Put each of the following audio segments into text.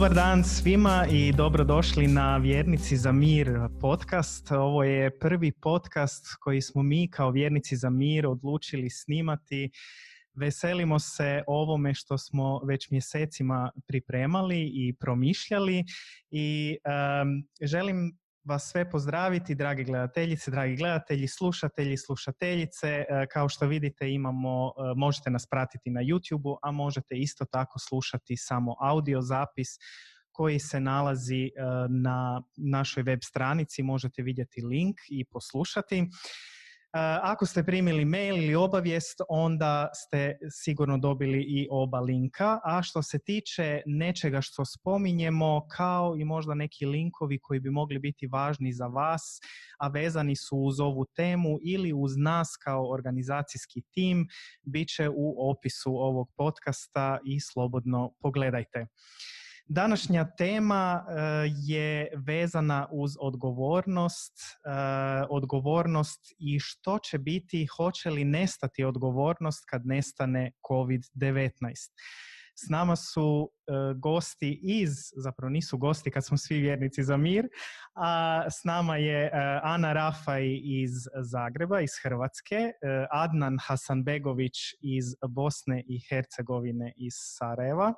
Dobar dan svima i dobrodošli na Vjernici za mir podcast. Ovo je prvi podcast koji smo mi kao Vjernici za mir odlučili snimati. Veselimo se ovome što smo već mjesecima pripremali i promišljali i želim vas sve pozdraviti, dragi gledateljice, dragi gledatelji, slušatelji, slušateljice. E, kao što vidite imamo, e, možete nas pratiti na YouTube, a možete isto tako slušati samo audio zapis koji se nalazi e, na našoj web stranici. Možete vidjeti link i poslušati. Ako ste primili mail ili obavijest, onda ste sigurno dobili i oba linka. A što se tiče nečega što spominjemo, kao i možda neki linkovi koji bi mogli biti važni za vas, a vezani su uz ovu temu ili uz nas kao organizacijski tim, bit će u opisu ovog podcasta i slobodno pogledajte. Današnja tema e, je vezana uz odgovornost, e, odgovornost i što će biti, hoće li nestati odgovornost kad nestane COVID-19. S nama su e, gosti iz, zapravo nisu gosti kad smo svi vjernici za mir, a s nama je Ana Rafaj iz Zagreba, iz Hrvatske, Adnan Hasanbegović iz Bosne i Hercegovine iz Sarajeva.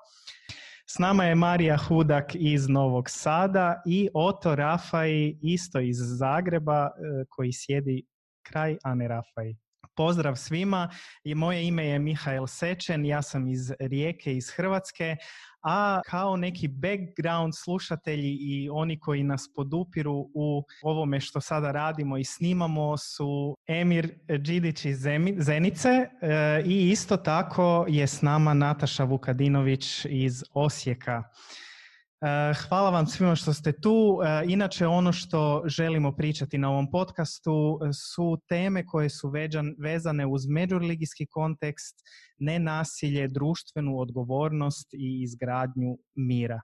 S nama je Marija Hudak iz Novog Sada i Oto Rafaj isto iz Zagreba e, koji sjedi kraj Ane Rafaj. Pozdrav svima i moje ime je Mihael Sečen, ja sam iz Rijeke, iz Hrvatske, a kao neki background slušatelji i oni koji nas podupiru u ovome što sada radimo i snimamo su Emir Đidić iz Zenice e, i isto tako je s nama Nataša Vukadinović iz Osijeka. Eh, hvala vam svima što ste tu. Eh, inače, ono što želimo pričati na ovom podcastu eh, su teme koje su vezane uz međureligijski kontekst, nenasilje, društvenu odgovornost i izgradnju mira.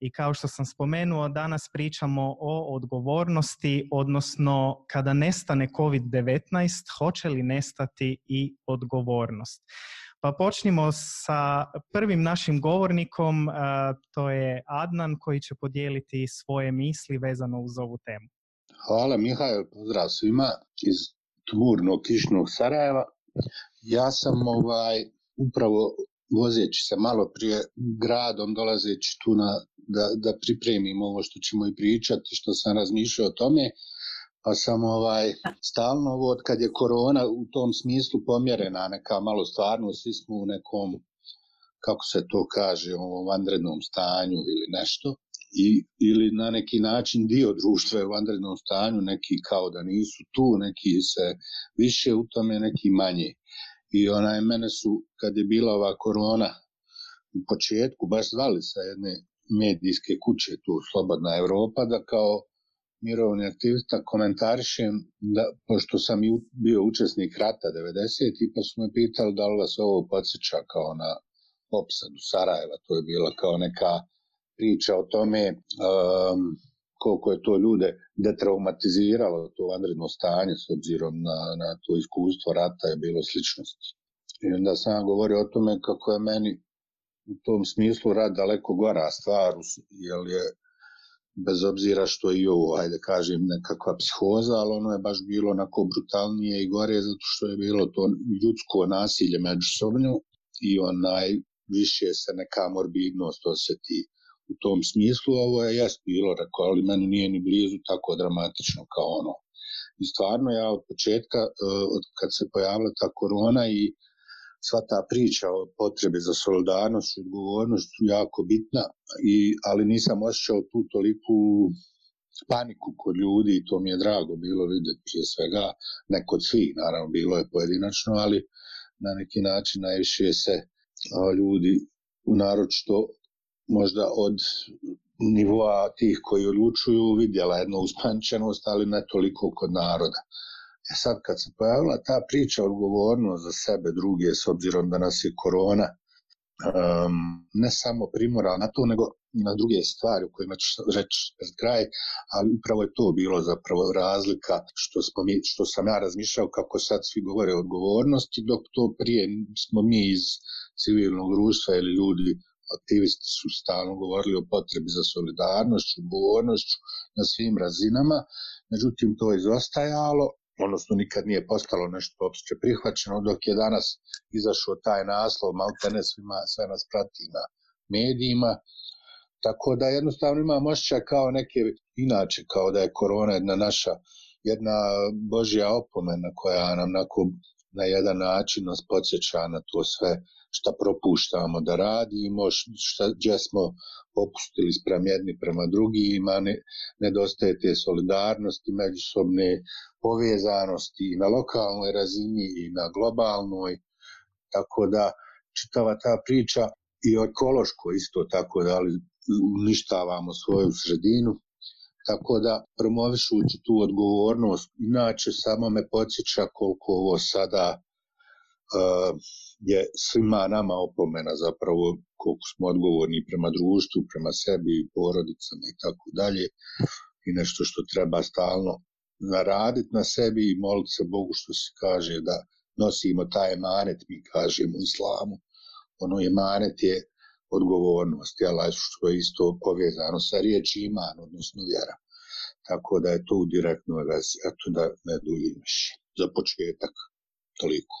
I kao što sam spomenuo, danas pričamo o odgovornosti, odnosno kada nestane COVID-19, hoće li nestati i odgovornost. Pa počnimo sa prvim našim govornikom, to je Adnan koji će podijeliti svoje misli vezano uz ovu temu. Hvala Mihajl, pozdrav svima iz tmurnog kišnog Sarajeva. Ja sam ovaj upravo vozeći se malo prije gradom, dolazeći tu na, da, da pripremim ovo što ćemo i pričati, što sam razmišljao o tome, pa sam ovaj, stalno od kad je korona u tom smislu pomjerena neka malo stvarno, svi smo u nekom, kako se to kaže, u vanrednom stanju ili nešto, i, ili na neki način dio društva je u vanrednom stanju, neki kao da nisu tu, neki se više u tome, neki manje. I onaj, mene su, kad je bila ova korona u početku, baš zvali sa jedne medijske kuće tu Slobodna Europa, da kao mirovni aktivista komentarišem, da, pošto sam bio učesnik rata 90. pa su me pitali da li vas ovo podsjeća kao na opsadu Sarajeva, to je bila kao neka priča o tome um, koliko je to ljude detraumatiziralo, to vanredno stanje s obzirom na, na to iskustvo rata je bilo sličnosti. I onda sam govorio o tome kako je meni u tom smislu rad daleko gora stvar, jer je bez obzira što je i ovo, ajde kažem, nekakva psihoza, ali ono je baš bilo onako brutalnije i gore zato što je bilo to ljudsko nasilje međusobno i onaj više se neka morbidnost osjeti u tom smislu, ovo je jes bilo, rekao, ali meni nije ni blizu tako dramatično kao ono. I stvarno ja od početka, eh, od kad se pojavila ta korona i sva ta priča o potrebi za solidarnost i odgovornost jako bitna, i, ali nisam osjećao tu toliku paniku kod ljudi i to mi je drago bilo vidjeti prije svega, ne kod svih, naravno bilo je pojedinačno, ali na neki način najviše se ljudi naročito možda od nivoa tih koji odlučuju vidjela jednu uspančenost, ali ne toliko kod naroda. E sad kad se pojavila ta priča odgovornost za sebe druge s obzirom da nas je korona um, ne samo primora na to nego i na druge stvari o kojima ću reći pred kraj, ali upravo je to bilo zapravo razlika što, smo mi, što sam ja razmišljao kako sad svi govore o odgovornosti, dok to prije smo mi iz civilnog društva ili ljudi aktivisti su stalno govorili o potrebi za solidarnošću, odgovornošću na svim razinama, međutim to je izostajalo, odnosno nikad nije postalo nešto opće prihvaćeno, dok je danas izašao taj naslov, maltene svima, sve nas prati na medijima, tako da jednostavno imam osjećaj kao neke, inače kao da je korona jedna naša, jedna božja opomena koja nam na jedan način nas podsjeća na to sve šta propuštamo da radimo, šta, gdje smo popustili sprem jedni prema drugima, ne, nedostaje te solidarnosti, međusobne povezanosti i na lokalnoj razini i na globalnoj, tako da čitava ta priča i ekološko isto tako da li uništavamo svoju sredinu, tako da promovišući tu odgovornost, inače samo me podsjeća koliko ovo sada uh, je svima nama opomena zapravo koliko smo odgovorni prema društvu, prema sebi, porodicama i tako dalje i nešto što treba stalno naraditi na sebi i moliti se Bogu što se kaže da nosimo taj manet, mi kažemo islamu. Ono je manet je odgovornost, jel, što je isto povezano sa riječi iman, odnosno vjera. Tako da je to u direktnoj vezi, eto da ne duljim više. Za početak, toliko.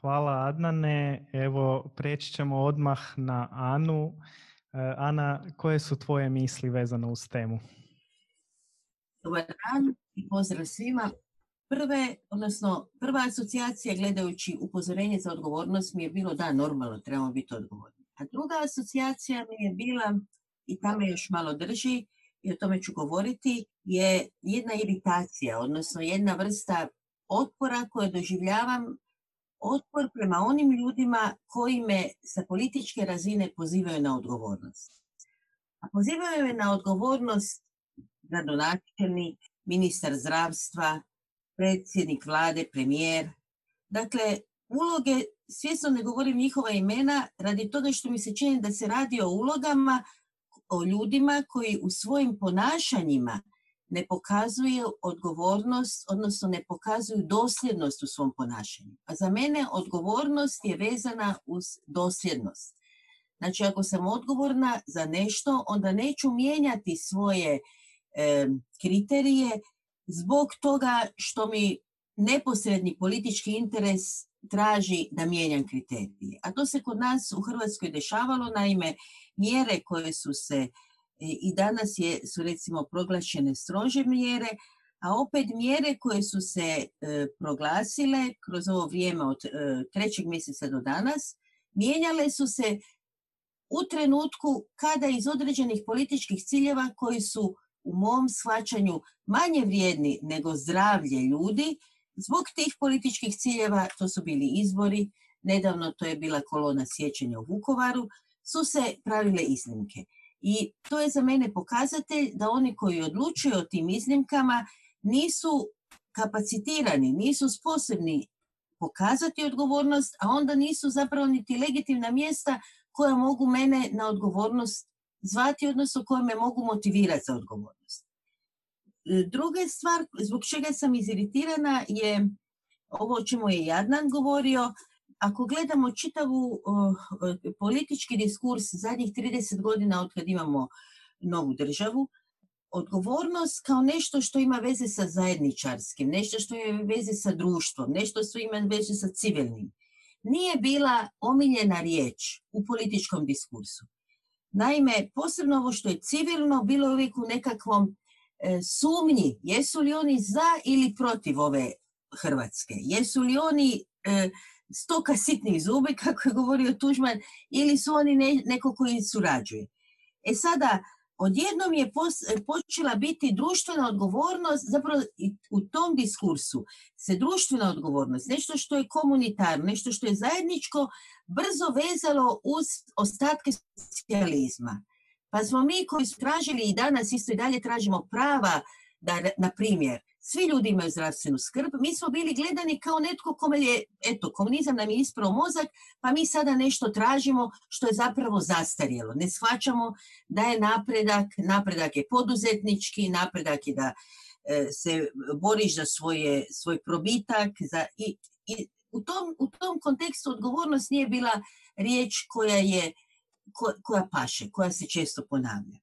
Hvala Adnane. Evo, preći ćemo odmah na Anu. E, Ana, koje su tvoje misli vezane uz temu? Dobar dan i pozdrav svima. Prve, odnosno, prva asocijacija gledajući upozorenje za odgovornost mi je bilo da, normalno, trebamo biti odgovorni. A druga asocijacija mi je bila, i tamo još malo drži, i o tome ću govoriti, je jedna iritacija, odnosno jedna vrsta otpora koje doživljavam otpor prema onim ljudima koji me sa političke razine pozivaju na odgovornost. A pozivaju me na odgovornost gradonačelnik, ministar zdravstva, predsjednik vlade, premijer. Dakle, uloge, svjesno ne govorim njihova imena, radi toga što mi se čini da se radi o ulogama, o ljudima koji u svojim ponašanjima ne pokazuju odgovornost, odnosno ne pokazuju dosljednost u svom ponašanju. A za mene odgovornost je vezana uz dosljednost. Znači, ako sam odgovorna za nešto, onda neću mijenjati svoje kriterije zbog toga što mi neposredni politički interes traži da mijenjam kriterije. A to se kod nas u Hrvatskoj dešavalo, naime, mjere koje su se i danas je, su recimo proglašene strože mjere, a opet mjere koje su se e, proglasile kroz ovo vrijeme od e, trećeg mjeseca do danas, mijenjale su se u trenutku kada iz određenih političkih ciljeva koji su u mom shvaćanju manje vrijedni nego zdravlje ljudi, zbog tih političkih ciljeva, to su bili izbori, nedavno to je bila kolona sjećanja u Vukovaru, su se pravile iznimke. I to je za mene pokazatelj da oni koji odlučuju o tim iznimkama nisu kapacitirani, nisu sposobni pokazati odgovornost, a onda nisu zapravo niti legitimna mjesta koja mogu mene na odgovornost zvati, odnosno koje me mogu motivirati za odgovornost. E, druga stvar zbog čega sam iziritirana je ovo o čemu je Jadnan govorio, ako gledamo čitavu politički diskurs zadnjih 30 godina od kad imamo novu državu, odgovornost kao nešto što ima veze sa zajedničarskim, nešto što ima veze sa društvom, nešto što ima veze sa civilnim, nije bila omiljena riječ u političkom diskursu. Naime, posebno ovo što je civilno, bilo je uvijek u nekakvom sumnji, jesu li oni za ili protiv ove Hrvatske, jesu li oni e, stoka sitnih zubi, kako je govorio Tužman, ili su oni neko koji surađuje. E sada, odjednom je počela biti društvena odgovornost, zapravo u tom diskursu se društvena odgovornost, nešto što je komunitarno, nešto što je zajedničko, brzo vezalo uz ostatke socijalizma. Pa smo mi koji su tražili i danas isto i dalje tražimo prava da, na primjer, svi ljudi imaju zdravstvenu skrb, mi smo bili gledani kao netko kome je, eto, komunizam nam je ispravo mozak, pa mi sada nešto tražimo što je zapravo zastarjelo. Ne shvaćamo da je napredak, napredak je poduzetnički, napredak je da e, se boriš za svoje, svoj probitak za, i, i u tom, u tom kontekstu odgovornost nije bila riječ koja je koja paše, koja se često ponavlja.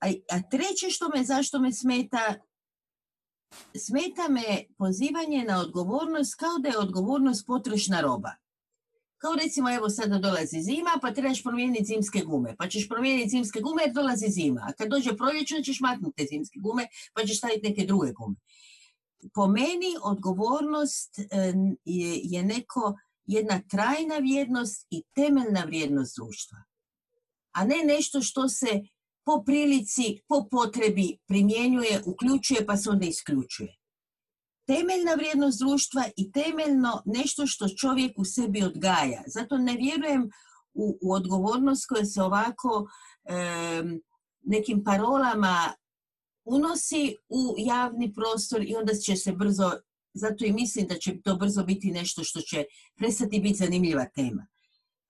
A, a treće što me, zašto me smeta, smeta me pozivanje na odgovornost kao da je odgovornost potrošna roba. Kao recimo, evo sada dolazi zima, pa trebaš promijeniti zimske gume. Pa ćeš promijeniti zimske gume jer dolazi zima. A kad dođe proljeće, ćeš maknuti te zimske gume, pa ćeš staviti neke druge gume. Po meni odgovornost je, je neko, jedna trajna vrijednost i temeljna vrijednost društva. A ne nešto što se po prilici, po potrebi primjenjuje, uključuje pa se onda isključuje temeljna vrijednost društva i temeljno nešto što čovjek u sebi odgaja. Zato ne vjerujem u, u odgovornost koja se ovako nekim parolama unosi u javni prostor i onda će se brzo, zato i mislim da će to brzo biti nešto što će prestati biti zanimljiva tema.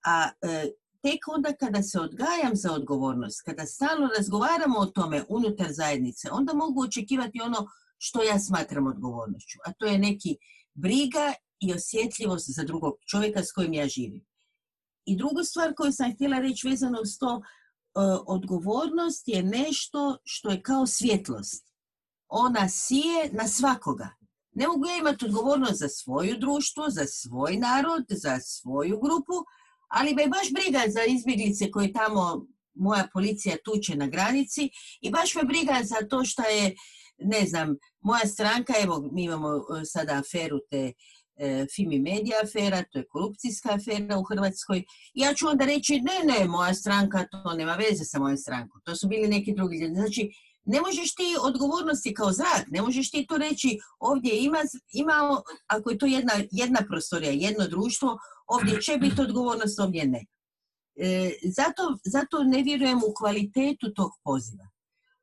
A e, tek onda kada se odgajam za odgovornost, kada stalno razgovaramo o tome unutar zajednice, onda mogu očekivati ono što ja smatram odgovornošću, a to je neki briga i osjetljivost za drugog čovjeka s kojim ja živim. I druga stvar koju sam htjela reći vezano uz to, e, odgovornost je nešto što je kao svjetlost. Ona sije na svakoga. Ne mogu ja imati odgovornost za svoju društvo, za svoj narod, za svoju grupu, ali me baš briga za izbjeglice koje tamo moja policija tuče na granici i baš me briga za to što je ne znam, moja stranka, evo mi imamo e, sada aferu te e, Fimi Media afera, to je korupcijska afera u Hrvatskoj. Ja ću onda reći, ne, ne, moja stranka, to nema veze sa mojom strankom. To su bili neki drugi ljudi. Znači, ne možeš ti odgovornosti kao zrak, ne možeš ti to reći ovdje ima, ima ako je to jedna, jedna prostorija, jedno društvo, ovdje će biti odgovornost, ovdje ne. E, zato, zato ne vjerujem u kvalitetu tog poziva.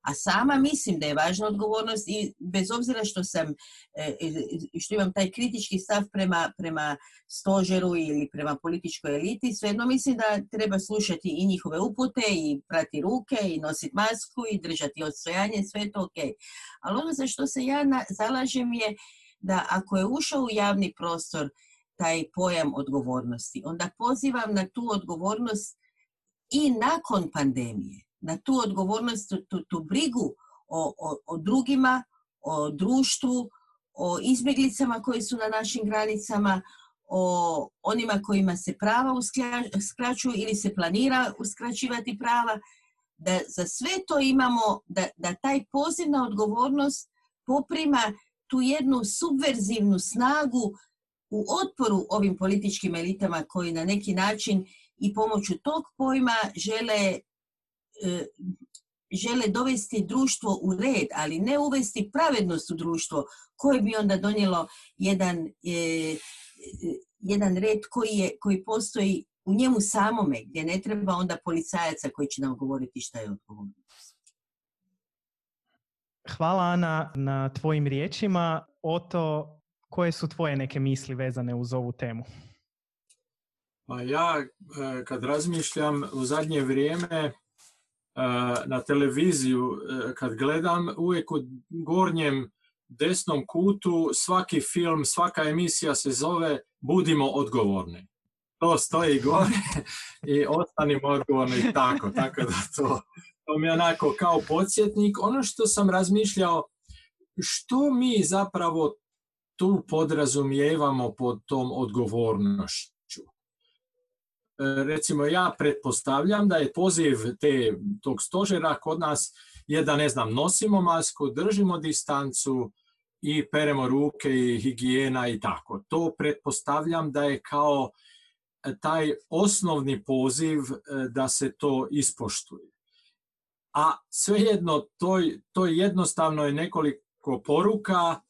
A sama mislim da je važna odgovornost i bez obzira što sam, e, e, što imam taj kritički stav prema, prema stožeru ili prema političkoj eliti, svejedno mislim da treba slušati i njihove upute i prati ruke i nositi masku i držati odstojanje, sve je to ok. Ali ono za što se ja zalažem je da ako je ušao u javni prostor taj pojam odgovornosti, onda pozivam na tu odgovornost i nakon pandemije na tu odgovornost, tu, tu brigu o, o, o drugima, o društvu, o izbjeglicama koji su na našim granicama, o onima kojima se prava uskraćuju ili se planira uskraćivati prava, da za sve to imamo, da, da taj poziv na odgovornost poprima tu jednu subverzivnu snagu u otporu ovim političkim elitama koji na neki način i pomoću tog pojma žele žele dovesti društvo u red, ali ne uvesti pravednost u društvo koje bi onda donijelo jedan, e, jedan red koji, je, koji postoji u njemu samome, gdje ne treba onda policajaca koji će nam govoriti šta je odgovornost. Hvala Ana na tvojim riječima. Oto, koje su tvoje neke misli vezane uz ovu temu? Pa ja e, kad razmišljam u zadnje vrijeme na televiziju kad gledam, uvijek u gornjem desnom kutu svaki film, svaka emisija se zove Budimo odgovorni. To stoji gore i ostanimo odgovorni tako, tako da to, to mi je onako kao podsjetnik. Ono što sam razmišljao, što mi zapravo tu podrazumijevamo pod tom odgovornošću? Recimo ja pretpostavljam da je poziv te, tog stožera kod nas je da ne znam, nosimo masku, držimo distancu i peremo ruke i higijena i tako. To pretpostavljam da je kao taj osnovni poziv e, da se to ispoštuje. A svejedno, to, to jednostavno je nekoliko poruka,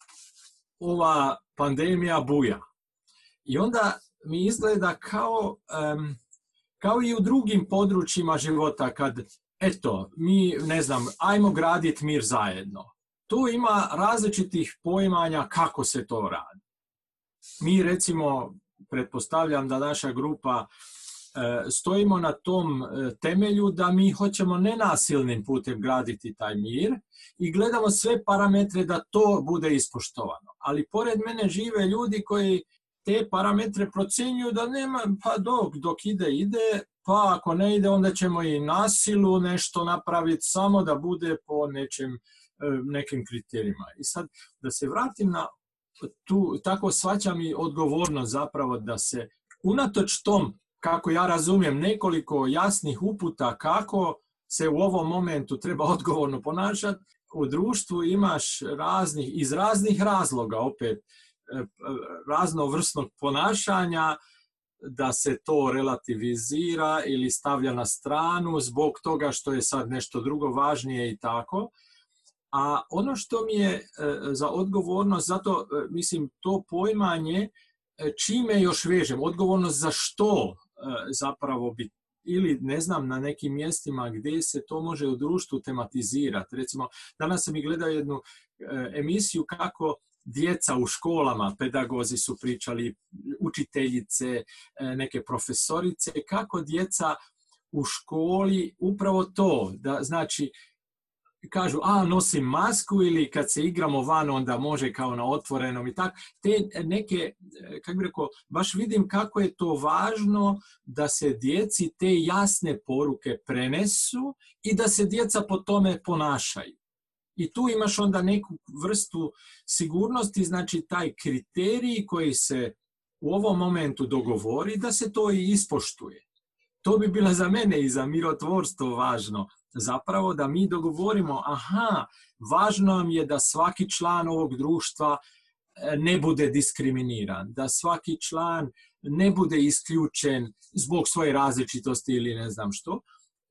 ova pandemija buja. I onda mi izgleda kao, kao i u drugim područjima života kad, eto, mi, ne znam, ajmo graditi mir zajedno. Tu ima različitih poimanja kako se to radi. Mi recimo, pretpostavljam da naša grupa e, stojimo na tom e, temelju da mi hoćemo nenasilnim putem graditi taj mir i gledamo sve parametre da to bude ispoštovano. Ali pored mene žive ljudi koji te parametre procjenjuju da nema, pa dok, dok ide, ide, pa ako ne ide, onda ćemo i nasilu nešto napraviti samo da bude po nečem, nekim kriterijima. I sad, da se vratim na tu, tako svaćam i odgovornost zapravo da se unatoč tom, kako ja razumijem, nekoliko jasnih uputa kako se u ovom momentu treba odgovorno ponašati, u društvu imaš raznih, iz raznih razloga opet, e, raznovrsnog ponašanja, da se to relativizira ili stavlja na stranu zbog toga što je sad nešto drugo važnije i tako. A ono što mi je e, za odgovornost, zato e, mislim to pojmanje čime još vežem, odgovornost za što zapravo bi ili ne znam na nekim mjestima gdje se to može u društvu tematizirati. Recimo, danas sam i gledao jednu e, emisiju kako djeca u školama, pedagozi su pričali, učiteljice, e, neke profesorice, kako djeca u školi upravo to, da znači kažu, a nosim masku ili kad se igramo van onda može kao na otvorenom i tako. Te neke, kako bi rekao, baš vidim kako je to važno da se djeci te jasne poruke prenesu i da se djeca po tome ponašaju. I tu imaš onda neku vrstu sigurnosti, znači taj kriterij koji se u ovom momentu dogovori da se to i ispoštuje. To bi bilo za mene i za mirotvorstvo važno, zapravo da mi dogovorimo, aha, važno nam je da svaki član ovog društva e, ne bude diskriminiran, da svaki član ne bude isključen zbog svoje različitosti ili ne znam što,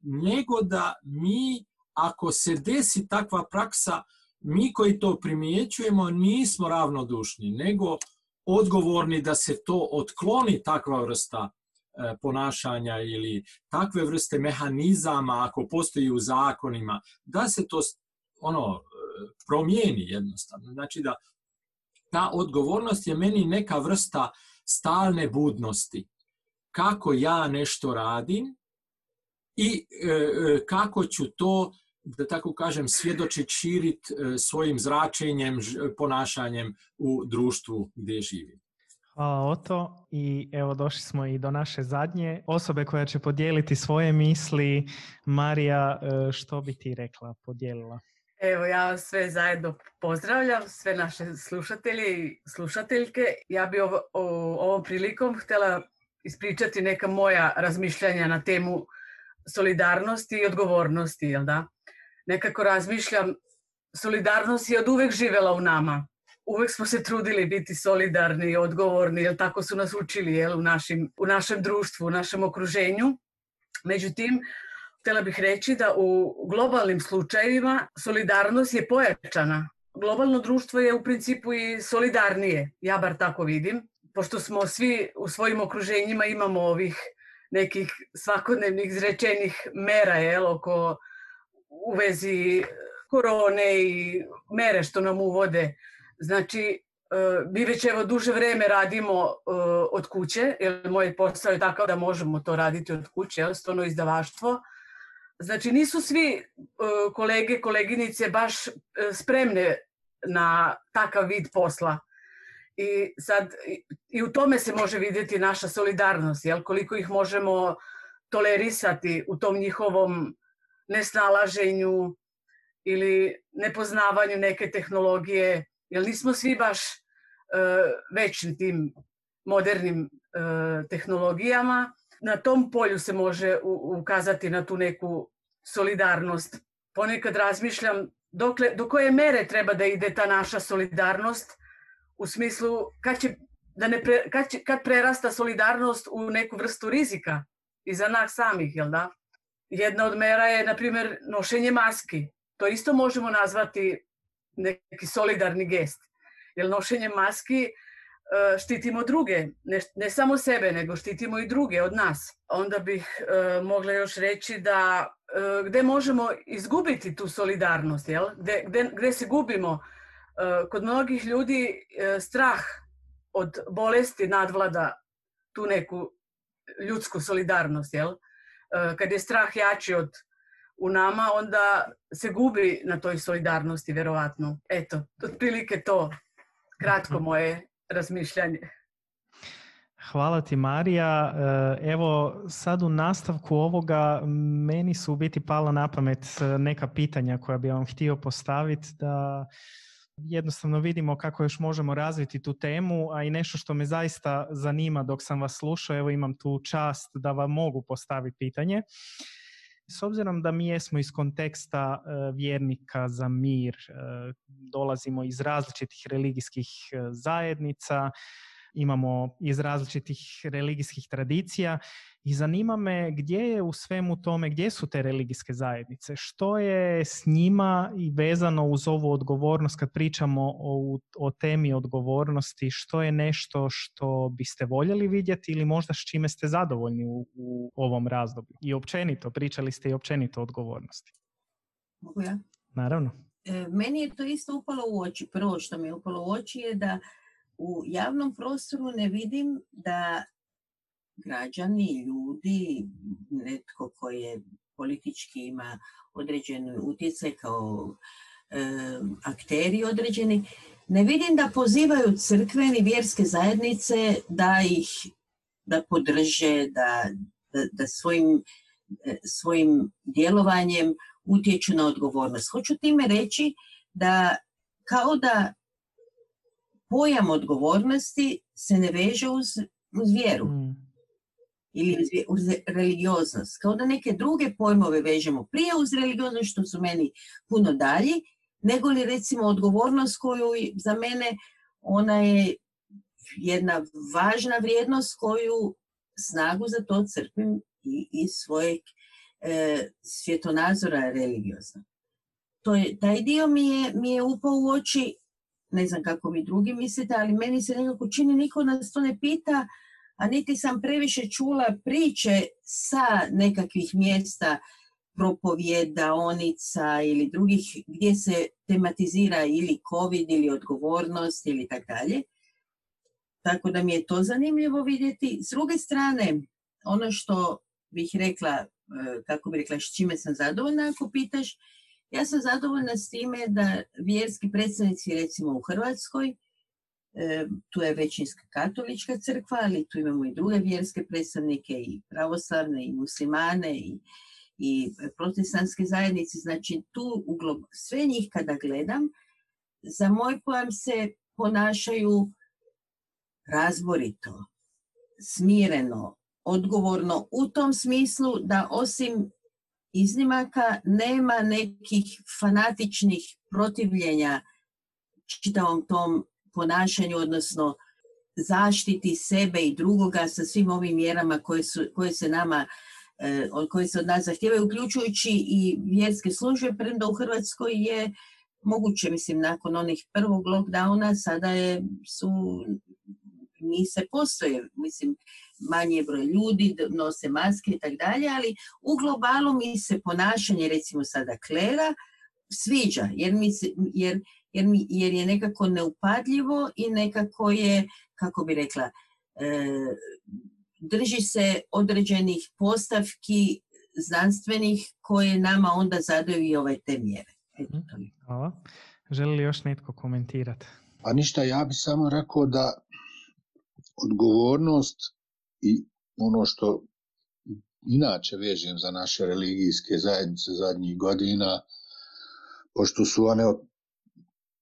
nego da mi, ako se desi takva praksa, mi koji to primjećujemo nismo ravnodušni, nego odgovorni da se to otkloni takva vrsta E, ponašanja ili takve vrste mehanizama ako postoji u zakonima, da se to ono e, promijeni jednostavno. Znači da ta odgovornost je meni neka vrsta stalne budnosti. Kako ja nešto radim i e, kako ću to, da tako kažem, svjedočiti, širiti svojim zračenjem, ponašanjem u društvu gdje živim. Hvala Oto i evo došli smo i do naše zadnje osobe koja će podijeliti svoje misli. Marija, e, što bi ti rekla, podijelila? Evo, ja sve zajedno pozdravljam, sve naše slušatelje i slušateljke. Ja bi ovo, ovom prilikom htjela ispričati neka moja razmišljanja na temu solidarnosti i odgovornosti, jel da? Nekako razmišljam, solidarnost je od uvek živela u nama uvek smo se trudili biti solidarni i odgovorni, jer tako su nas učili jel, u, našim, u našem društvu, u našem okruženju. Međutim, htjela bih reći da u globalnim slučajevima solidarnost je pojačana. Globalno društvo je u principu i solidarnije, ja bar tako vidim, pošto smo svi u svojim okruženjima imamo ovih nekih svakodnevnih izrečenih mera jel, oko u vezi korone i mere što nam uvode Znači, e, mi već evo duže vreme radimo e, od kuće, jer moj posao je takav da možemo to raditi od kuće, stvarno izdavaštvo. Znači, nisu svi kolege, koleginice baš spremne na takav vid posla. I sad, i u tome se može vidjeti naša solidarnost, jel? koliko ih možemo tolerisati u tom njihovom nesnalaženju ili nepoznavanju neke tehnologije jer nismo svi baš uh, tim modernim e, tehnologijama. Na tom polju se može ukazati na tu neku solidarnost. Ponekad razmišljam dokle, do koje mere treba da ide ta naša solidarnost u smislu kad, će, da ne kad, kad prerasta solidarnost u neku vrstu rizika i za nas samih, jel da? Jedna od mera je, na primjer, nošenje maski. To isto možemo nazvati neki solidarni gest. Jer nošenjem maski e, štitimo druge, ne, ne samo sebe, nego štitimo i druge od nas. Onda bih e, mogla još reći da e, gdje možemo izgubiti tu solidarnost, jel? Gde, gde, gde se gubimo. Kod mnogih ljudi strah od bolesti nadvlada tu neku ljudsku solidarnost, jel? Kad je strah jači od u nama, onda se gubi na toj solidarnosti, vjerovatno. Eto, otprilike to, kratko mhm. moje razmišljanje. Hvala ti Marija. E, evo sad u nastavku ovoga meni su u biti pala na pamet e, neka pitanja koja bi vam htio postaviti da jednostavno vidimo kako još možemo razviti tu temu, a i nešto što me zaista zanima dok sam vas slušao, evo imam tu čast da vam mogu postaviti pitanje. S obzirom da mi jesmo iz konteksta e, vjernika za mir, dolazimo iz različitih religijskih zajednica, imamo iz različitih religijskih tradicija i zanima me gdje je u svemu tome, gdje su te religijske zajednice, što je s njima i vezano uz ovu odgovornost kad pričamo o, o temi odgovornosti, što je nešto što biste voljeli vidjeti ili možda s čime ste zadovoljni u, u ovom razdoblju. I općenito, pričali ste i općenito o odgovornosti. Mogu ja? Naravno. E, meni je to isto upalo u oči. Prvo što mi je upalo u oči je da u javnom prostoru ne vidim da građani, ljudi, netko koji je politički ima određen utjecaj kao e, akteri određeni, ne vidim da pozivaju crkveni vjerske zajednice da ih da podrže, da, da, da svojim, e, svojim djelovanjem utječu na odgovornost. Hoću time reći da kao da pojam odgovornosti se ne veže uz, uz vjeru mm. ili uz, uz religioznost. Kao da neke druge pojmove vežemo prije uz religioznost, što su meni puno dalji, nego li recimo odgovornost koju za mene ona je jedna važna vrijednost koju snagu za to crpim i iz svojeg e, svjetonazora religiozna. To je, taj dio mi je, mi je upao u oči ne znam kako vi drugi mislite, ali meni se nekako čini, niko nas to ne pita, a niti sam previše čula priče sa nekakvih mjesta onica ili drugih gdje se tematizira ili COVID ili odgovornost ili tako dalje. Tako da mi je to zanimljivo vidjeti. S druge strane, ono što bih rekla, e, kako bih rekla, s čime sam zadovoljna ako pitaš, ja sam zadovoljna s time da vjerski predstavnici recimo u Hrvatskoj, e, tu je većinska katolička crkva, ali tu imamo i druge vjerske predstavnike i pravoslavne i muslimane i, i protestantske zajednice. Znači tu uglob, sve njih kada gledam, za moj pojam se ponašaju razborito, smireno, odgovorno u tom smislu da osim iznimaka nema nekih fanatičnih protivljenja čitavom tom ponašanju, odnosno zaštiti sebe i drugoga sa svim ovim mjerama koje, su, koje se nama e, koje se od nas zahtijevaju, uključujući i vjerske službe, premda u Hrvatskoj je moguće, mislim, nakon onih prvog lockdowna, sada je, su mise postoje, mislim, manji broj ljudi, nose maske i tako dalje, ali u globalu mi se ponašanje, recimo sada klera, sviđa, jer, mi se, jer, jer, mi, jer je nekako neupadljivo i nekako je, kako bi rekla, e, drži se određenih postavki znanstvenih koje nama onda zadaju i ove te mjere. Mhm. Hvala. Želi li još netko komentirati? Pa ništa, ja bi samo rekao da odgovornost i ono što inače vežem za naše religijske zajednice zadnjih godina, pošto su one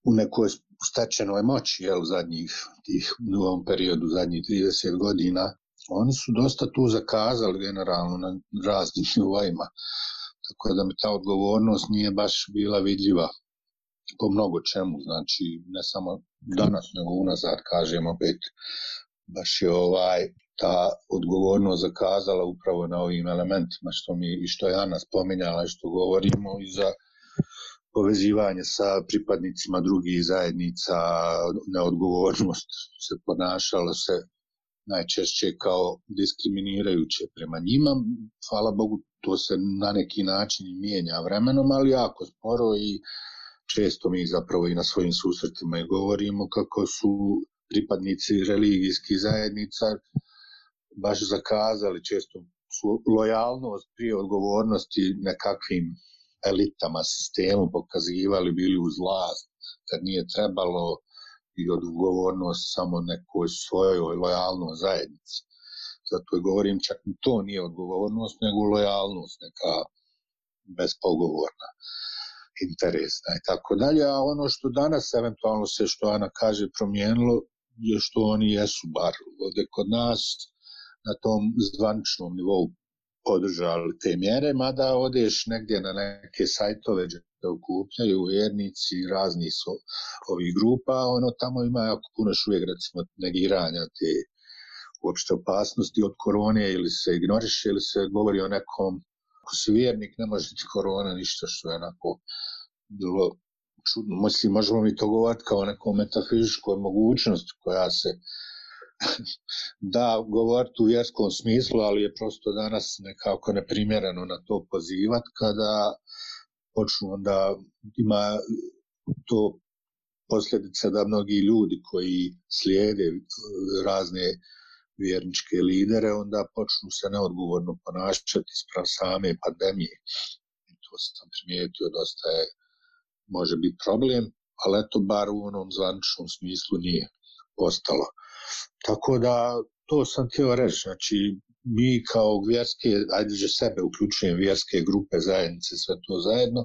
u nekoj stečenoj moći jel, zadnjih tih, u ovom periodu, zadnjih 30 godina, oni su dosta tu zakazali generalno na raznim nivoima. Tako da mi ta odgovornost nije baš bila vidljiva po mnogo čemu, znači ne samo danas, nego unazad, kažem opet, baš je ovaj ta odgovornost zakazala upravo na ovim elementima što mi i što je Ana spominjala i što govorimo i za povezivanje sa pripadnicima drugih zajednica, neodgovornost se ponašala se najčešće kao diskriminirajuće prema njima. Hvala Bogu, to se na neki način mijenja vremenom, ali jako sporo i često mi zapravo i na svojim susretima i govorimo kako su pripadnici religijskih zajednica baš zakazali često lojalnost prije odgovornosti nekakvim elitama sistemu pokazivali bili uz vlast kad nije trebalo i odgovornost samo nekoj svojoj lojalnoj zajednici. Zato i govorim čak i to nije odgovornost, nego lojalnost neka bespogovorna interesna i tako dalje, a ono što danas eventualno se što Ana kaže promijenilo je što oni jesu bar ovde kod nas na tom zvaničnom nivou podržali te mjere, mada odeš negdje na neke sajtove da okupljaju vjernici razni su ovih grupa, ono tamo ima jako puno još recimo negiranja te uopšte opasnosti od korone ili se ignoriše ili se govori o nekom ako si vjernik ne može ti korona ništa što je onako bilo čudno. Mislim, možemo mi to govoriti kao nekom metafizičkoj mogućnosti koja se da govoriti u vjerskom smislu, ali je prosto danas nekako neprimjereno na to pozivati kada počnu da ima to posljedice da mnogi ljudi koji slijede razne vjerničke lidere, onda počnu se neodgovorno ponašati sprav same pandemije. I to sam primijetio, dosta je, može biti problem, ali eto, bar u onom zvaničnom smislu nije ostalo. Tako da, to sam htio reći, znači, mi kao vjerske, ajde že sebe uključujem vjerske grupe, zajednice, sve to zajedno,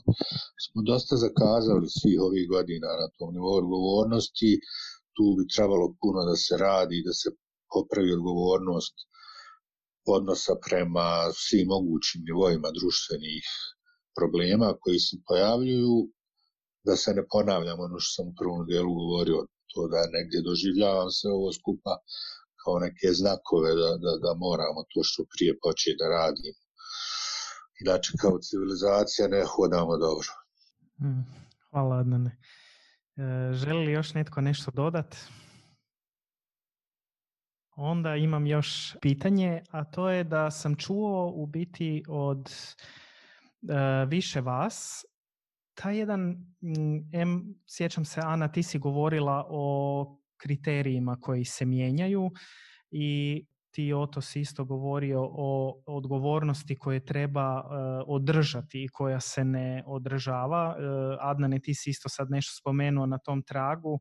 smo dosta zakazali svih ovih godina na tom nivou odgovornosti, tu bi trebalo puno da se radi, da se popravi odgovornost odnosa prema svim mogućim nivoima društvenih problema koji se pojavljuju, da se ne ponavljam ono što sam u prvom delu govorio, to da negdje doživljavam se ovo skupa kao neke znakove da, da, da moramo to što prije početi da radimo. Inače, kao civilizacija ne hodamo dobro. Mm, hvala, Adnane. E, želi li još netko nešto dodati? Onda imam još pitanje, a to je da sam čuo u biti od uh, više vas taj jedan, em, sjećam se Ana, ti si govorila o kriterijima koji se mijenjaju i ti Oto si isto govorio o odgovornosti koje treba uh, održati i koja se ne održava. Uh, Adnane, ti si isto sad nešto spomenuo na tom tragu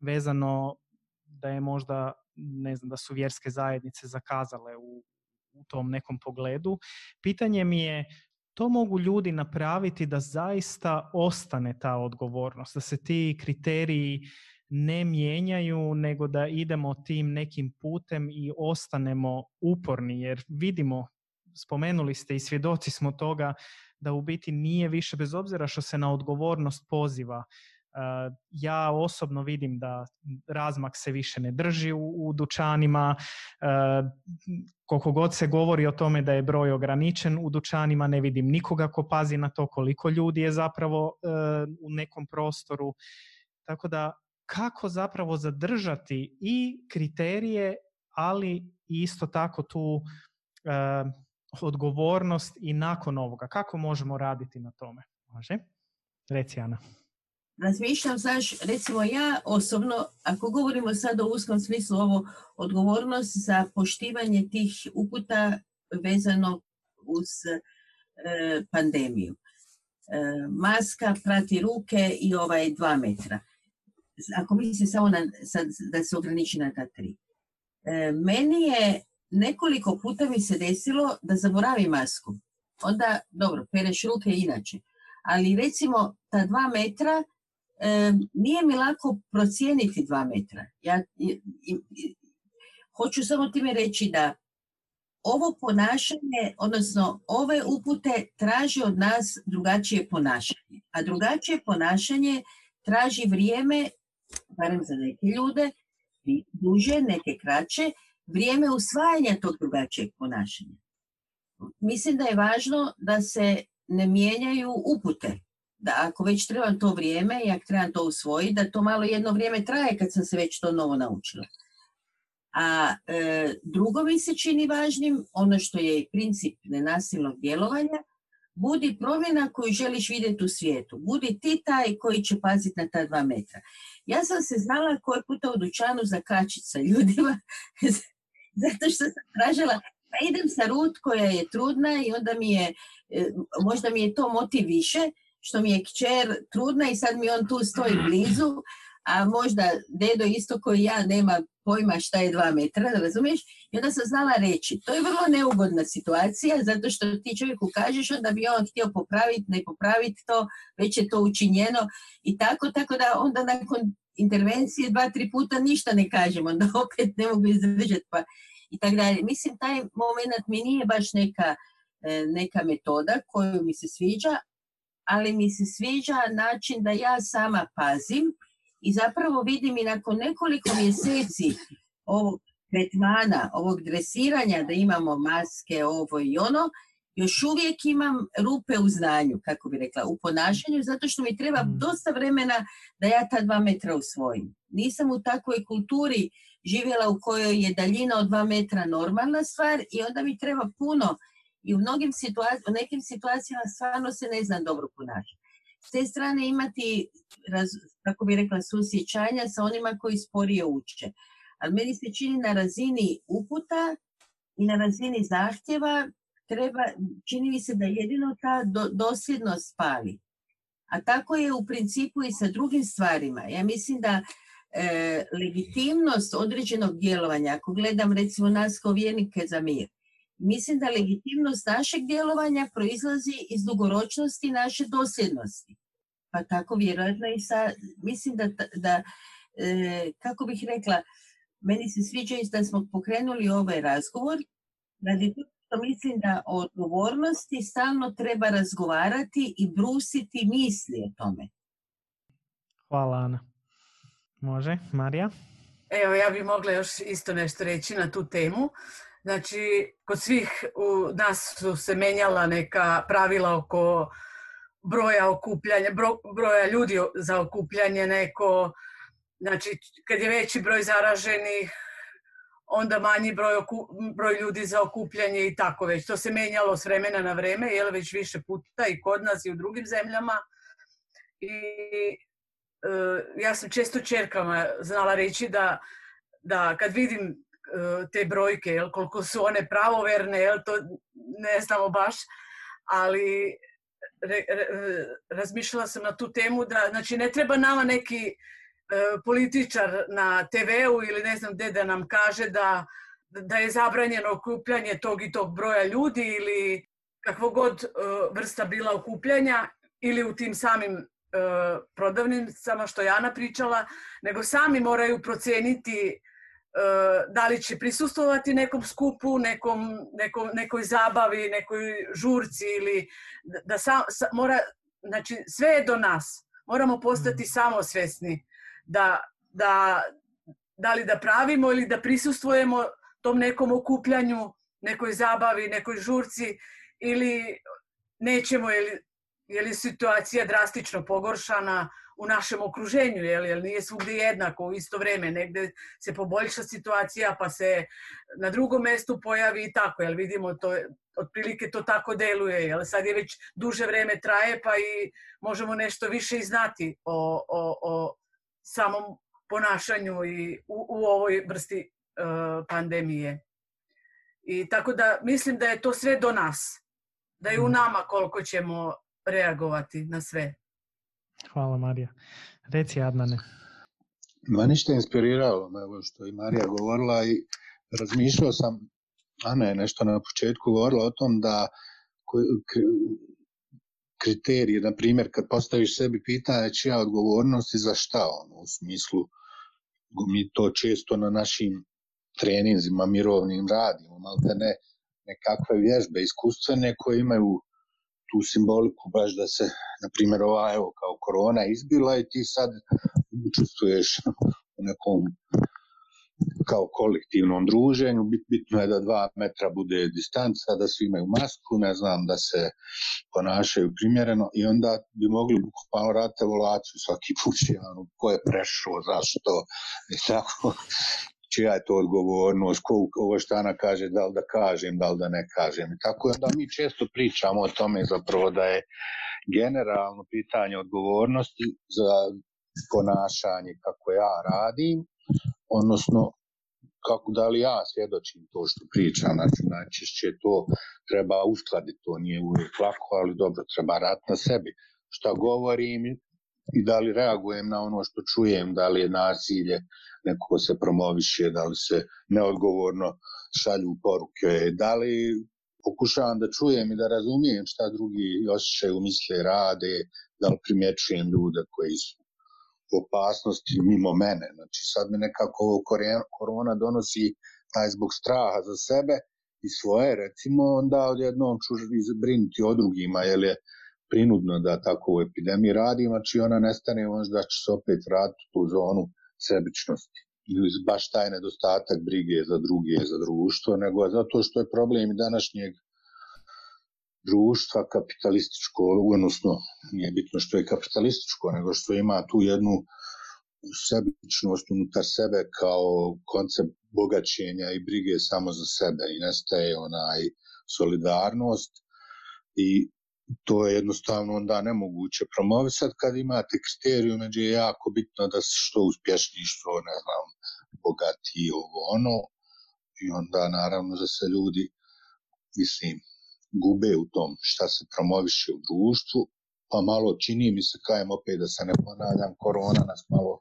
vezano da je možda ne znam da su vjerske zajednice zakazale u, u tom nekom pogledu. Pitanje mi je to mogu ljudi napraviti da zaista ostane ta odgovornost, da se ti kriteriji ne mijenjaju, nego da idemo tim nekim putem i ostanemo uporni, jer vidimo, spomenuli ste i svjedoci smo toga da u biti nije više, bez obzira što se na odgovornost poziva, ja osobno vidim da razmak se više ne drži u, dućanima. Koliko god se govori o tome da je broj ograničen u dućanima, ne vidim nikoga ko pazi na to koliko ljudi je zapravo u nekom prostoru. Tako da kako zapravo zadržati i kriterije, ali isto tako tu odgovornost i nakon ovoga. Kako možemo raditi na tome? Može? Reci Ana razmišljam, znaš, recimo ja osobno, ako govorimo sad o uskom smislu, ovo odgovornost za poštivanje tih uputa vezano uz e, pandemiju. E, maska, prati ruke i ovaj dva metra. Ako mislim samo na, sad, da se ograniči na ta tri. E, meni je nekoliko puta mi se desilo da zaboravim masku. Onda, dobro, pereš ruke inače. Ali recimo ta dva metra e, nije mi lako procijeniti dva metra. Ja hoću samo time reći da ovo ponašanje, odnosno ove upute traži od nas drugačije ponašanje. A drugačije ponašanje traži vrijeme, barem za neke ljude, duže, neke kraće, vrijeme usvajanja tog drugačijeg ponašanja. Mislim da je važno da se ne mijenjaju upute da ako već trebam to vrijeme i trebam to usvojiti, da to malo jedno vrijeme traje kad sam se već to novo naučila. A e, drugo mi se čini važnim, ono što je princip nenasilnog djelovanja, budi promjena koju želiš vidjeti u svijetu. Budi ti taj koji će paziti na ta dva metra. Ja sam se znala koji puta u dućanu zakačiti sa ljudima, zato što sam tražila, pa idem sa Rut koja je trudna i onda mi je, e, možda mi je to motiv više, što mi je kćer trudna i sad mi on tu stoji blizu, a možda dedo isto koji ja nema pojma šta je dva metra, razumiješ? I onda sam znala reći, to je vrlo neugodna situacija, zato što ti čovjeku kažeš, onda bi on htio popraviti, ne popraviti to, već je to učinjeno i tako, tako da onda nakon intervencije dva, tri puta ništa ne kažem, onda opet ne mogu izdržati pa i tako dalje. Mislim, taj moment mi nije baš neka, e, neka metoda koju mi se sviđa, ali mi se sviđa način da ja sama pazim i zapravo vidim i nakon nekoliko mjeseci ovog tretmana, ovog dresiranja da imamo maske, ovo i ono, još uvijek imam rupe u znanju, kako bi rekla, u ponašanju, zato što mi treba mm. dosta vremena da ja ta dva metra usvojim. Nisam u takvoj kulturi živjela u kojoj je daljina od dva metra normalna stvar i onda mi treba puno i u mnogim situacijama, u nekim situacijama stvarno se ne znam dobro ponašati. S te strane imati, kako bi rekla, susjećanja sa onima koji sporije uče. Ali meni se čini na razini uputa i na razini zahtjeva treba, čini mi se da jedino ta do, dosljednost pali. A tako je u principu i sa drugim stvarima. Ja mislim da e, legitimnost određenog djelovanja, ako gledam recimo nas kao vjernike za mir, mislim da legitimnost našeg djelovanja proizlazi iz dugoročnosti naše dosljednosti. Pa tako vjerojatno i sa, mislim da, da e, kako bih rekla, meni se sviđa da smo pokrenuli ovaj razgovor radi što mislim da o odgovornosti stalno treba razgovarati i brusiti misli o tome. Hvala Ana. Može, Marija? Evo, ja bih mogla još isto nešto reći na tu temu. Znači, kod svih u nas su se menjala neka pravila oko broja okupljanja, broja ljudi za okupljanje, neko, znači, kad je veći broj zaraženih, onda manji broj, broj ljudi za okupljanje i tako već. To se menjalo s vremena na vreme, jel već više puta i kod nas i u drugim zemljama. I e, ja sam često čerkama znala reći da, da kad vidim te brojke, jel, koliko su one pravoverne, jel, to ne znamo baš, ali re, re, razmišljala sam na tu temu da znači ne treba nama neki E, političar na TV-u ili ne znam gde da nam kaže da, da je zabranjeno okupljanje tog i tog broja ljudi ili kakvo god e, vrsta bila okupljanja ili u tim samim e, prodavnicama što Jana pričala, nego sami moraju proceniti da li će prisustovati nekom skupu, nekom, nekom, nekoj zabavi, nekoj žurci ili da sam, sa, mora, znači sve je do nas. Moramo postati mm. samosvesni da, da, da li da pravimo ili da prisustvujemo tom nekom okupljanju, nekoj zabavi, nekoj žurci ili nećemo, je li, je li situacija drastično pogoršana u našem okruženju, je li, jer nije svugdje jednako u isto vrijeme, negde se poboljša situacija pa se na drugom mjestu pojavi i tako, jel vidimo to, otprilike to tako deluje, jel sad je već duže vrijeme traje pa i možemo nešto više i znati o, o, o samom ponašanju i u, u ovoj vrsti uh, pandemije. I tako da mislim da je to sve do nas. Da je u mhm. nama koliko ćemo reagovati na sve. Hvala Marija. Reci Adnane. Ma ništa inspiriralo me ovo što je Marija govorila i razmišljao sam, Ana je nešto na početku govorila o tom da kriterije, na primjer kad postaviš sebi pitanje čija odgovornost i za šta, ono, u smislu mi to često na našim treninzima mirovnim radimo, malte ne nekakve vježbe iskustvene koje imaju tu simboliku baš da se, na primjer, ova evo kao korona izbila i ti sad učestvuješ u nekom kao kolektivnom druženju, bitno je da dva metra bude distanca, da svi imaju masku, ne znam, da se ponašaju primjereno i onda bi mogli bukvalno raditi evoluaciju svaki put, ono, ko je prešao, zašto i tako, čija je to odgovornost, ko ovo šta Ana kaže, da li da kažem, da li da ne kažem. Tako da mi često pričamo o tome zapravo da je generalno pitanje odgovornosti za ponašanje kako ja radim, odnosno kako da li ja svjedočim to što pričam, znači najčešće to treba uskladiti, to nije uvijek lako, ali dobro, treba rad na sebi. Šta govorim, i da li reagujem na ono što čujem, da li je nasilje, neko se promoviše, da li se neodgovorno šalju poruke, da li pokušavam da čujem i da razumijem šta drugi osjećaju, misle, rade, da li primjećujem ljude koji su u opasnosti mimo mene. Znači sad mi nekako korona donosi taj zbog straha za sebe i svoje, recimo, onda odjednom ću brinuti o drugima, jer je prinudno da tako u epidemiji radi, znači ona nestane, možda će se opet vratiti u tu zonu sebičnosti. Ili baš taj nedostatak brige za druge, za društvo, nego zato što je problem današnjeg društva kapitalističko, odnosno nije bitno što je kapitalističko, nego što ima tu jednu sebičnost unutar sebe kao koncept bogaćenja i brige samo za sebe i nestaje onaj solidarnost i to je jednostavno onda nemoguće promovisati kad imate kriterijume gdje je jako bitno da se što uspješniji, što ne znam, bogatiji ovo ono. I onda naravno da se ljudi mislim gube u tom šta se promoviše u društvu pa malo čini mi se kajem opet da se ne ponavljam korona nas malo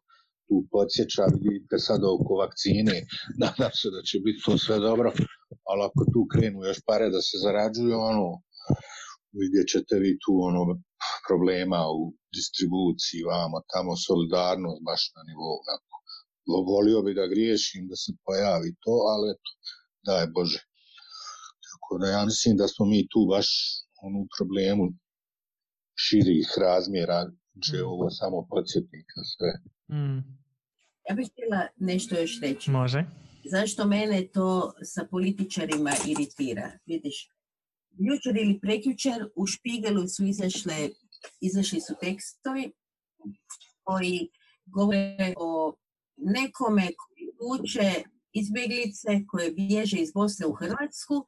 tu podsjeća vidite sad oko vakcine nadam se da će biti to sve dobro ali ako tu krenu još pare da se zarađuju ono vidjet ćete vi tu ono problema u distribuciji vamo tamo solidarnost baš na nivou onako volio bi da griješim, da se pojavi to, ali eto, daj Bože. Tako da ja mislim da smo mi tu baš u problemu širih razmjera, gdje je mm. ovo samo podsjetnik na sve. Mm. Ja bih htjela nešto još reći. Može. Zašto mene to sa političarima iritira? Vidiš, jučer ili prekjučer u Špigelu su izašle, izašli su tekstovi koji govore o nekome koji uče izbjeglice koje bježe iz Bosne u Hrvatsku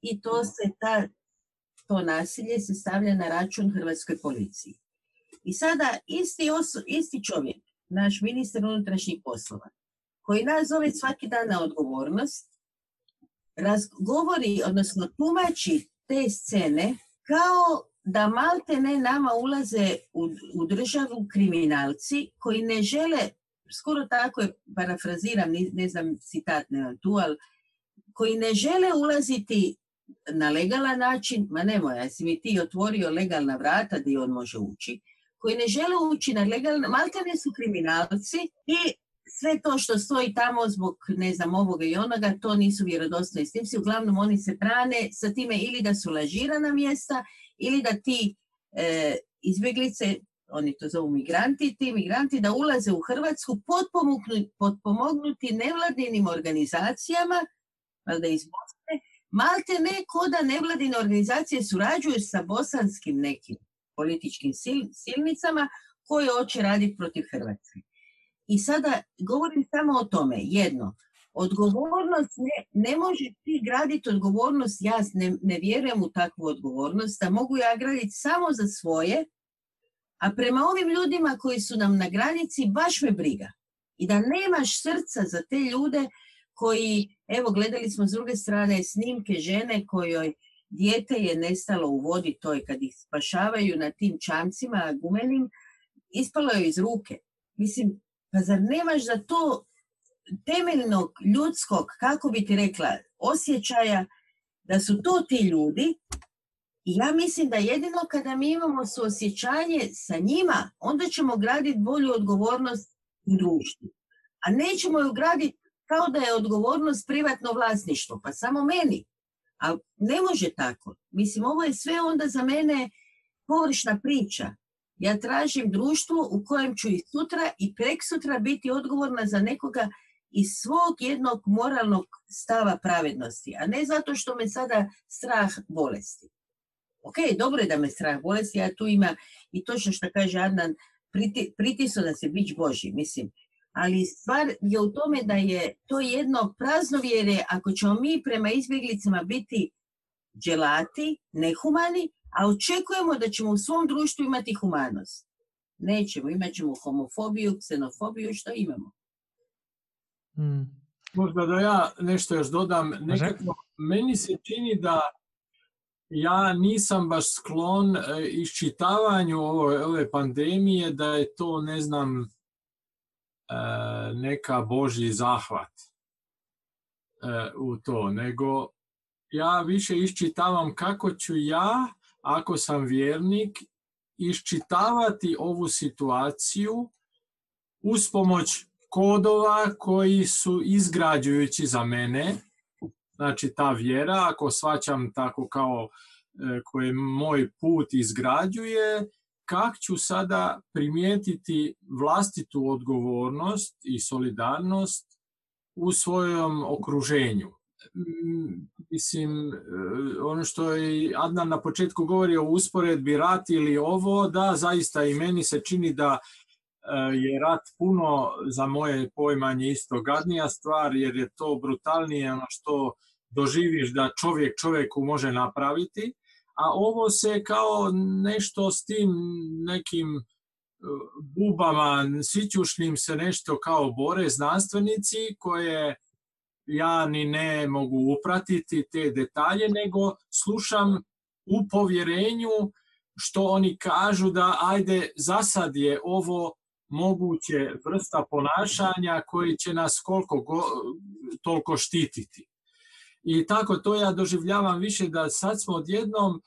i to se ta, to nasilje se stavlja na račun hrvatskoj policiji. I sada isti, oso, isti čovjek, naš ministar unutrašnjih poslova, koji nas zove svaki dan na odgovornost, razgovori, odnosno tumači te scene kao da malte ne nama ulaze u, u državu kriminalci koji ne žele skoro tako je, parafraziram, ne, znam citat nemam tu, ali koji ne žele ulaziti na legalan način, ma nemoj, jesi mi ti otvorio legalna vrata gdje on može ući, koji ne žele ući na legalna, maltene su kriminalci i sve to što stoji tamo zbog, ne znam, ovoga i onoga, to nisu vjerodostojni snimci. Uglavnom oni se brane sa time ili da su lažirana mjesta ili da ti e, izbjeglice oni to zovu migranti, ti migranti da ulaze u Hrvatsku potpomognuti nevladinim organizacijama, valjda iz Bosne, malte ne ko da nevladine organizacije surađuju sa bosanskim nekim političkim silnicama koje hoće raditi protiv Hrvatske. I sada govorim samo o tome, jedno, odgovornost, ne, ne može ti graditi odgovornost, ja ne, ne vjerujem u takvu odgovornost, da mogu ja graditi samo za svoje, a prema ovim ljudima koji su nam na granici, baš me briga. I da nemaš srca za te ljude koji, evo gledali smo s druge strane snimke žene kojoj dijete je nestalo u vodi toj kad ih spašavaju na tim čamcima gumenim, ispalo je iz ruke. Mislim, pa zar nemaš za to temeljnog ljudskog, kako bi ti rekla, osjećaja da su to ti ljudi i ja mislim da jedino kada mi imamo suosjećanje sa njima, onda ćemo graditi bolju odgovornost u društvu. A nećemo ju graditi kao da je odgovornost privatno vlasništvo, pa samo meni. A ne može tako. Mislim, ovo je sve onda za mene površna priča. Ja tražim društvo u kojem ću i sutra i prek sutra biti odgovorna za nekoga iz svog jednog moralnog stava pravednosti, a ne zato što me sada strah bolesti ok, dobro je da me strah bolesti, ja tu ima i točno što kaže Adnan, priti, pritisu da se bić Boži, mislim. Ali stvar je u tome da je to jedno praznovjere ako ćemo mi prema izbjeglicama biti dželati, nehumani, a očekujemo da ćemo u svom društvu imati humanost. Nećemo, imat ćemo homofobiju, ksenofobiju, što imamo. Hmm. Možda da ja nešto još dodam, nekako meni se čini da ja nisam baš sklon e, iščitavanju ove, ove pandemije da je to, ne znam, e, neka božji zahvat e, u to, nego ja više iščitavam kako ću ja, ako sam vjernik, iščitavati ovu situaciju uz pomoć kodova koji su izgrađujući za mene, znači ta vjera, ako svaćam tako kao e, koji moj put izgrađuje, kak ću sada primijetiti vlastitu odgovornost i solidarnost u svojom okruženju. Mislim, e, ono što je Adnan na početku govori o usporedbi rat ili ovo, da, zaista i meni se čini da e, je rat puno za moje pojmanje isto gadnija stvar, jer je to brutalnije ono što doživiš da čovjek čovjeku može napraviti, a ovo se kao nešto s tim nekim e, bubama sićušnim se nešto kao bore znanstvenici koje ja ni ne mogu upratiti te detalje, nego slušam u povjerenju što oni kažu da ajde za sad je ovo moguće vrsta ponašanja koji će nas koliko go, toliko štititi. I tako to ja doživljavam više da sad smo odjednom e,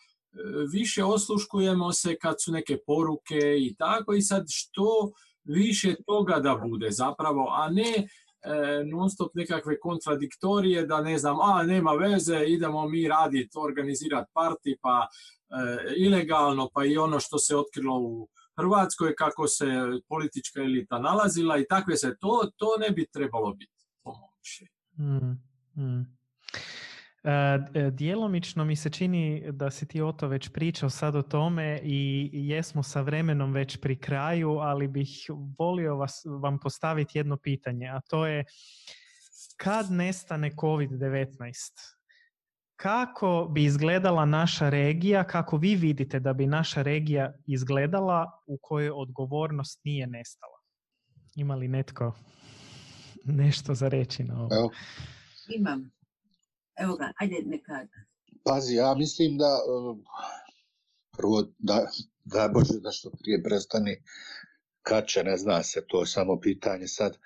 više osluškujemo se kad su neke poruke i tako i sad što više toga da bude zapravo, a ne non stop nekakve kontradiktorije da ne znam, a nema veze, idemo mi raditi, organizirati parti pa e, ilegalno, pa i ono što se otkrilo u Hrvatskoj, kako se politička elita nalazila i takve se, to, to ne bi trebalo biti, po mm, mm. E, djelomično mi se čini da si ti o to već pričao sad o tome i jesmo sa vremenom već pri kraju, ali bih volio vas, vam postaviti jedno pitanje, a to je kad nestane COVID-19, kako bi izgledala naša regija, kako vi vidite da bi naša regija izgledala u kojoj odgovornost nije nestala? Ima li netko nešto za reći na ovo? Imam. Evo ga, ajde neka. Pazi, ja mislim da uh, prvo da, da Bože da što prije prestani kad će, ne zna se, to je samo pitanje sad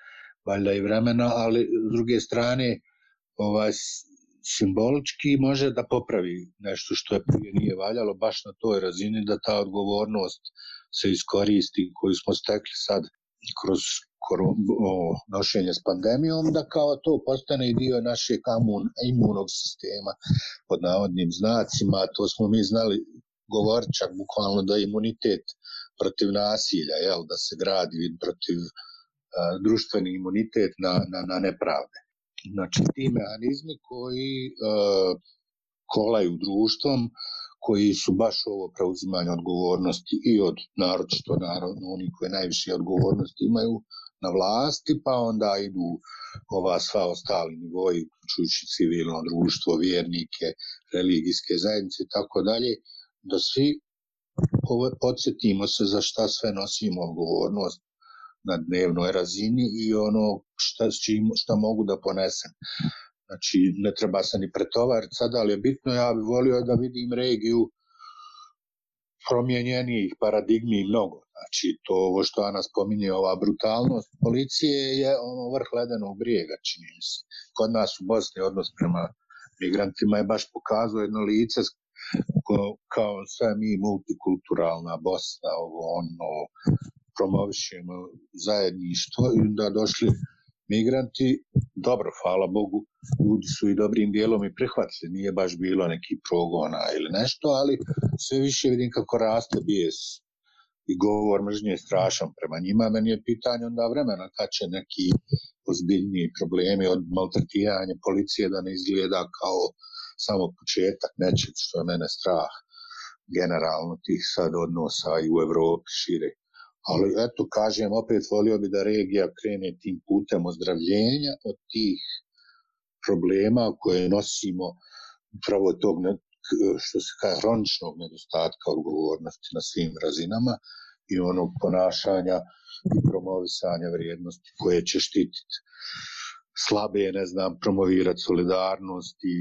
valjda i vremena, ali s druge strane ovaj, simbolički može da popravi nešto što je prije nije valjalo baš na toj razini da ta odgovornost se iskoristi koju smo stekli sad kroz nošenje s pandemijom, da kao to postane i dio našeg imunog sistema pod navodnim znacima, to smo mi znali govoriti čak bukvalno da imunitet protiv nasilja, jel, da se gradi protiv a, društveni imunitet na, na, na nepravde. Znači, ti mehanizmi koji a, kolaju društvom, koji su baš ovo preuzimanje odgovornosti i od naročito naravno oni koji najviše odgovornosti imaju na vlasti, pa onda idu ova sva ostali nivoji, uključujući civilno društvo, vjernike, religijske zajednice i tako dalje, da svi podsjetimo se za šta sve nosimo odgovornost na dnevnoj razini i ono šta, šta mogu da ponesem. Znači, ne treba se ni pretovariti sada, ali je bitno, ja bih volio da vidim regiju promijenjenih paradigmi mnogo. Znači, to ovo što Ana spominje, ova brutalnost policije je ono vrh ledenog brijega, čini mi se. Kod nas u Bosni odnos prema migrantima je baš pokazao jedno lice kao sve mi multikulturalna Bosna, ovo ono, promovišemo zajedništvo i da došli migranti, dobro, hvala Bogu, ljudi su i dobrim dijelom i prihvatili, nije baš bilo neki progona ili nešto, ali sve više vidim kako raste bijes i govor mržnje je strašan prema njima. Meni je pitanje onda vremena kad će neki ozbiljniji problemi od maltretiranja policije da ne izgleda kao samo početak nečeg što je mene strah generalno tih sad odnosa i u Evropi šire. Ali eto, kažem, opet volio bi da regija krene tim putem ozdravljenja od tih problema koje nosimo upravo tog što se kaže hroničnog nedostatka odgovornosti na svim razinama i onog ponašanja i promovisanja vrijednosti koje će štititi slabe, ne znam, promovirati solidarnost i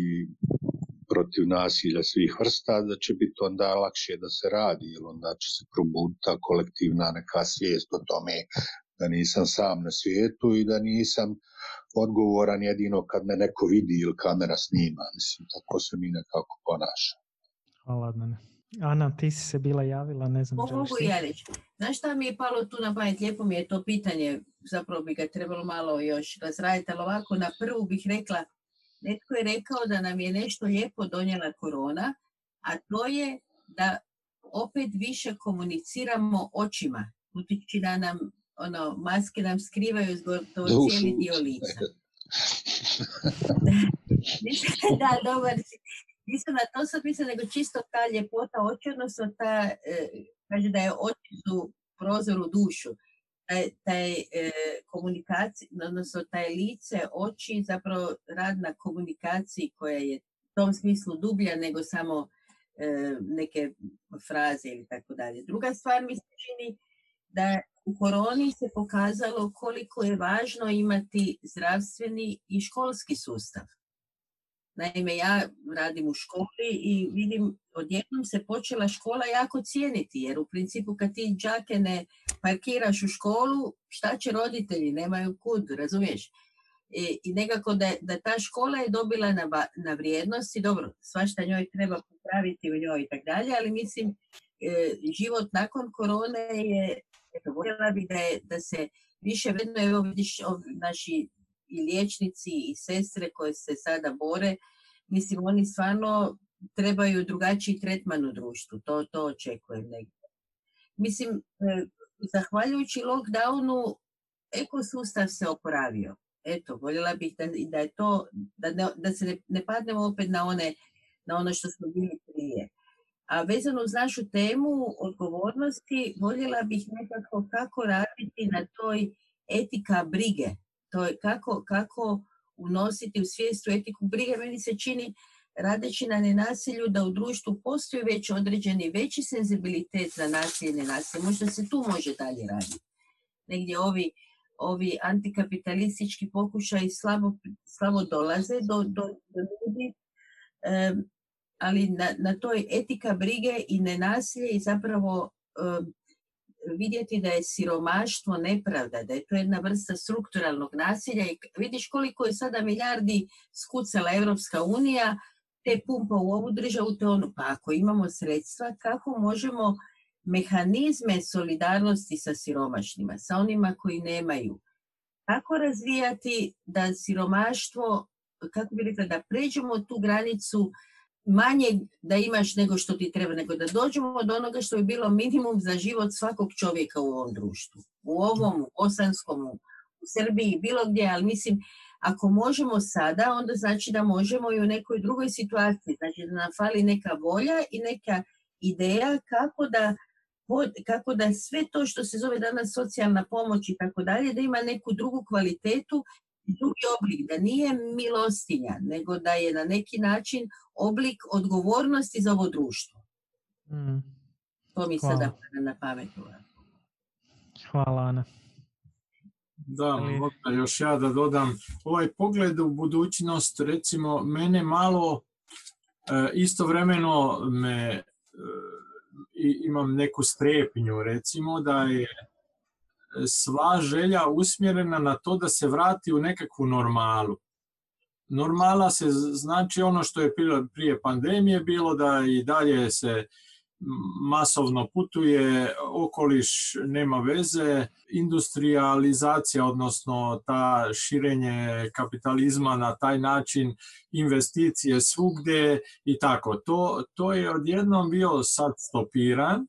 protiv nasilja svih vrsta, da će biti onda lakše da se radi, jer onda će se probuditi ta kolektivna neka svijest o tome da nisam sam na svijetu i da nisam odgovoran jedino kad me neko vidi ili kamera snima. Mislim, tako se mi nekako ponaša. Hvala, Adnane. Ana, ti si se bila javila, ne znam. Mogu ja reći. Znaš šta mi je palo tu na pamet? Lijepo mi je to pitanje, zapravo bi ga trebalo malo još razraditi, ali ovako na prvu bih rekla, netko je rekao da nam je nešto lijepo donijela korona, a to je da opet više komuniciramo očima. Utiči da nam ono, maske nam skrivaju to cijeli dio lica. da, dobar. Nisam na to sad mislim, nego čisto ta ljepota oči, odnosno ta, e, kaže da je oči su prozor u dušu. Taj, taj e, komunikacija, odnosno taj lice, oči, zapravo rad na komunikaciji koja je u tom smislu dublja nego samo e, neke fraze ili tako dalje. Druga stvar mi se čini da u koroni se pokazalo koliko je važno imati zdravstveni i školski sustav. Naime, ja radim u školi i vidim, odjednom se počela škola jako cijeniti, jer u principu kad ti džake ne parkiraš u školu, šta će roditelji, nemaju kud, razumiješ? I, i nekako da, da ta škola je dobila na, na vrijednosti, dobro, svašta njoj treba popraviti u njoj i tako dalje, ali mislim, e, život nakon korone je, eto, voljela bi da, je, da se više vredno, evo vidiš, naši i liječnici i sestre koje se sada bore, mislim oni stvarno trebaju drugačiji tretman u društvu, to, to očekujem negdje. Mislim, e, zahvaljujući lockdownu ekosustav se oporavio. Eto, voljela bih da, da je to, da, ne, da se ne, ne padnemo opet na, one, na ono što smo bili prije. A vezano uz našu temu odgovornosti, voljela bih nekako kako raditi na toj etika brige. To je kako, kako unositi u svijestu etiku brige. Meni se čini radeći na nenasilju da u društvu postoji već određeni veći senzibilitet za nasilje i nenasilje. Možda se tu može dalje raditi. Negdje ovi, ovi antikapitalistički pokušaj slabo, slabo dolaze do, do, do ljudi, ali na, na toj etika brige i nenasilje i zapravo vidjeti da je siromaštvo nepravda, da je to jedna vrsta strukturalnog nasilja i vidiš koliko je sada milijardi skucala Europska unija, te pumpa u ovu državu, te onu. Pa ako imamo sredstva, kako možemo mehanizme solidarnosti sa siromašnima, sa onima koji nemaju? Kako razvijati da siromaštvo, kako bi rekla, da pređemo tu granicu manje da imaš nego što ti treba, nego da dođemo do onoga što je bilo minimum za život svakog čovjeka u ovom društvu. U ovom, u Bosanskom, u Srbiji, bilo gdje, ali mislim, ako možemo sada, onda znači da možemo i u nekoj drugoj situaciji. Znači da nam fali neka volja i neka ideja kako da kako da sve to što se zove danas socijalna pomoć i tako dalje, da ima neku drugu kvalitetu drugi oblik, da nije milostinja, nego da je na neki način oblik odgovornosti za ovo društvo. Mm. To mi Hvala. sada na pamet. Hvala, Ana. Da, još ja da dodam. Ovaj pogled u budućnost, recimo, mene malo e, istovremeno me e, imam neku strepnju, recimo, da je sva želja usmjerena na to da se vrati u nekakvu normalu. Normala se znači ono što je prije pandemije bilo da i dalje se masovno putuje, okoliš nema veze, industrializacija, odnosno ta širenje kapitalizma na taj način, investicije svugdje i tako. To, to je odjednom bio sad stopiran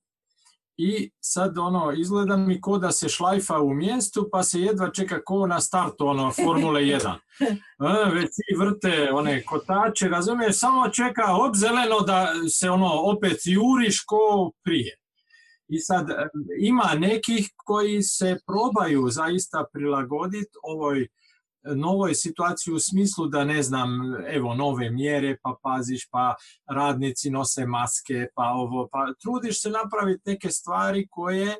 i sad ono, izgleda mi ko da se šlajfa u mjestu pa se jedva čeka ko na startu ono, Formule 1. E, već svi vrte one kotače, razumiješ, samo čeka hop zeleno da se ono opet juriš ko prije. I sad e, ima nekih koji se probaju zaista prilagoditi ovoj novoj situaciji u smislu da ne znam, evo nove mjere, pa paziš, pa radnici nose maske, pa ovo, pa trudiš se napraviti neke stvari koje e,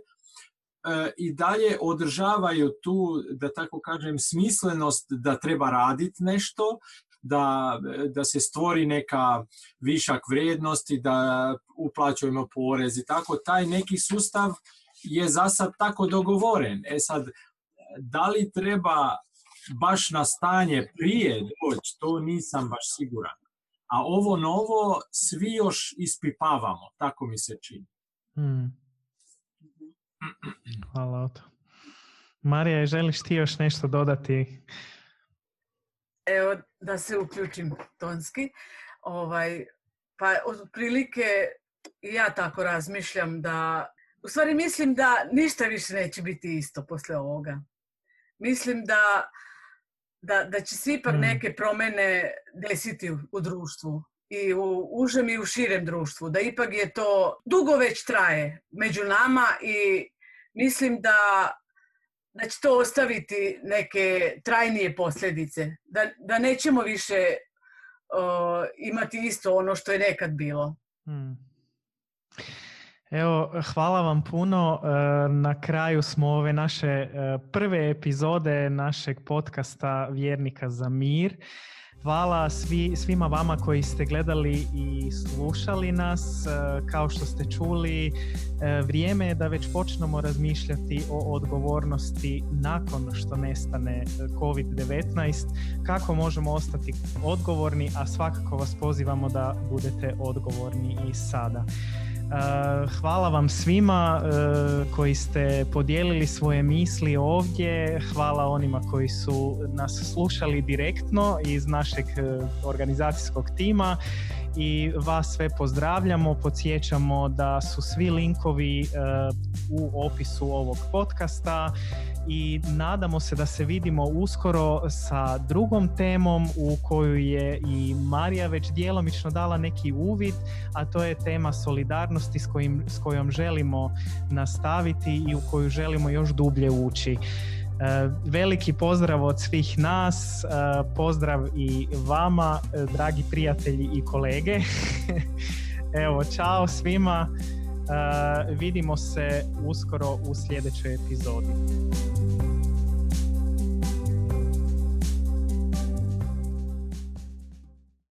i dalje održavaju tu, da tako kažem, smislenost da treba raditi nešto, da, da se stvori neka višak vrijednosti, da uplaćujemo porez i tako. Taj neki sustav je za sad tako dogovoren. E sad, da li treba baš na stanje prije doći, to nisam baš siguran. A ovo novo svi još ispipavamo, tako mi se čini. Hmm. Hvala Marija, želiš ti još nešto dodati? Evo, da se uključim tonski. Ovaj, pa otprilike ja tako razmišljam da, u stvari mislim da ništa više neće biti isto posle ovoga. Mislim da, da, da će se ipak hmm. neke promene desiti u, društvu i u užem i u širem društvu. Da ipak je to dugo već traje među nama i mislim da da će to ostaviti neke trajnije posljedice, da, da nećemo više imati isto ono što je nekad bilo. Hmm. Evo, hvala vam puno. E, na kraju smo ove naše e, prve epizode našeg podcasta Vjernika za mir. Hvala svi, svima vama koji ste gledali i slušali nas. E, kao što ste čuli, vrijeme je da već počnemo razmišljati o odgovornosti nakon što nestane e, COVID-19. Kako možemo ostati odgovorni, a svakako vas pozivamo da budete odgovorni i sada. Eh, hvala vam svima eh, koji ste podijelili svoje misli ovdje. Hvala onima koji su nas slušali direktno iz našeg eh, organizacijskog tima i vas sve pozdravljamo. Podsjećamo da su svi linkovi u opisu ovog podcasta i nadamo se da se vidimo uskoro sa drugom temom u koju je i Marija već djelomično dala neki uvid, a to je tema solidarnosti s, kojim, s kojom želimo nastaviti i u koju želimo još dublje ući. E, veliki pozdrav od svih nas, e, pozdrav i vama, e, dragi prijatelji i kolege. Evo, čao svima. vidimo se uskoro u sljedećoj epizodi.